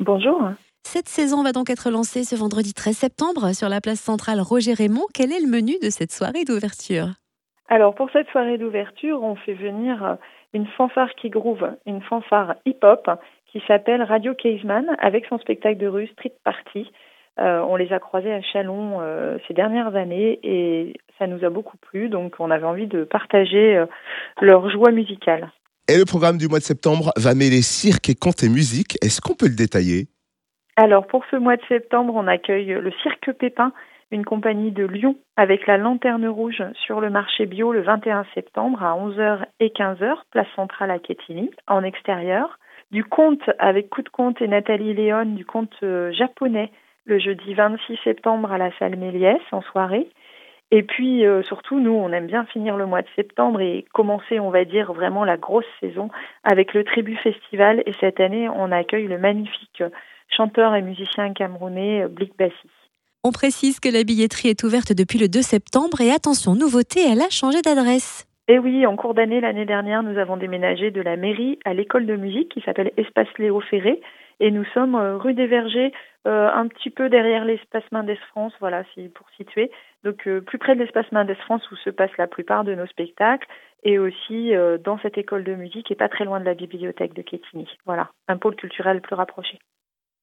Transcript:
Bonjour. Cette saison va donc être lancée ce vendredi 13 septembre sur la place centrale Roger Raymond. Quel est le menu de cette soirée d'ouverture? Alors pour cette soirée d'ouverture, on fait venir une fanfare qui groove, une fanfare hip-hop qui s'appelle Radio Caveman avec son spectacle de rue Street Party. Euh, on les a croisés à Chalon euh, ces dernières années et ça nous a beaucoup plu, donc on avait envie de partager euh, leur joie musicale. Et le programme du mois de septembre va mêler cirque et conte et musique. Est-ce qu'on peut le détailler? Alors pour ce mois de septembre, on accueille le Cirque Pépin, une compagnie de Lyon avec la lanterne rouge sur le marché bio le 21 septembre à 11h et 15h, place centrale à Quetigny, en extérieur. Du conte avec Coup de Conte et Nathalie Léon, du conte japonais le jeudi 26 septembre à la salle Méliès en soirée. Et puis euh, surtout, nous, on aime bien finir le mois de septembre et commencer, on va dire, vraiment la grosse saison avec le Tribu Festival. Et cette année, on accueille le magnifique chanteur et musicien camerounais Blick Bassi. On précise que la billetterie est ouverte depuis le 2 septembre et attention, nouveauté, elle a changé d'adresse. Et oui, en cours d'année, l'année dernière, nous avons déménagé de la mairie à l'école de musique qui s'appelle Espace Léo Ferré. Et nous sommes euh, rue des Vergers, euh, un petit peu derrière l'espace Mendes France, voilà, pour situer. Donc euh, plus près de l'espace Mendes France où se passent la plupart de nos spectacles et aussi dans cette école de musique et pas très loin de la bibliothèque de Quetigny. Voilà, un pôle culturel plus rapproché.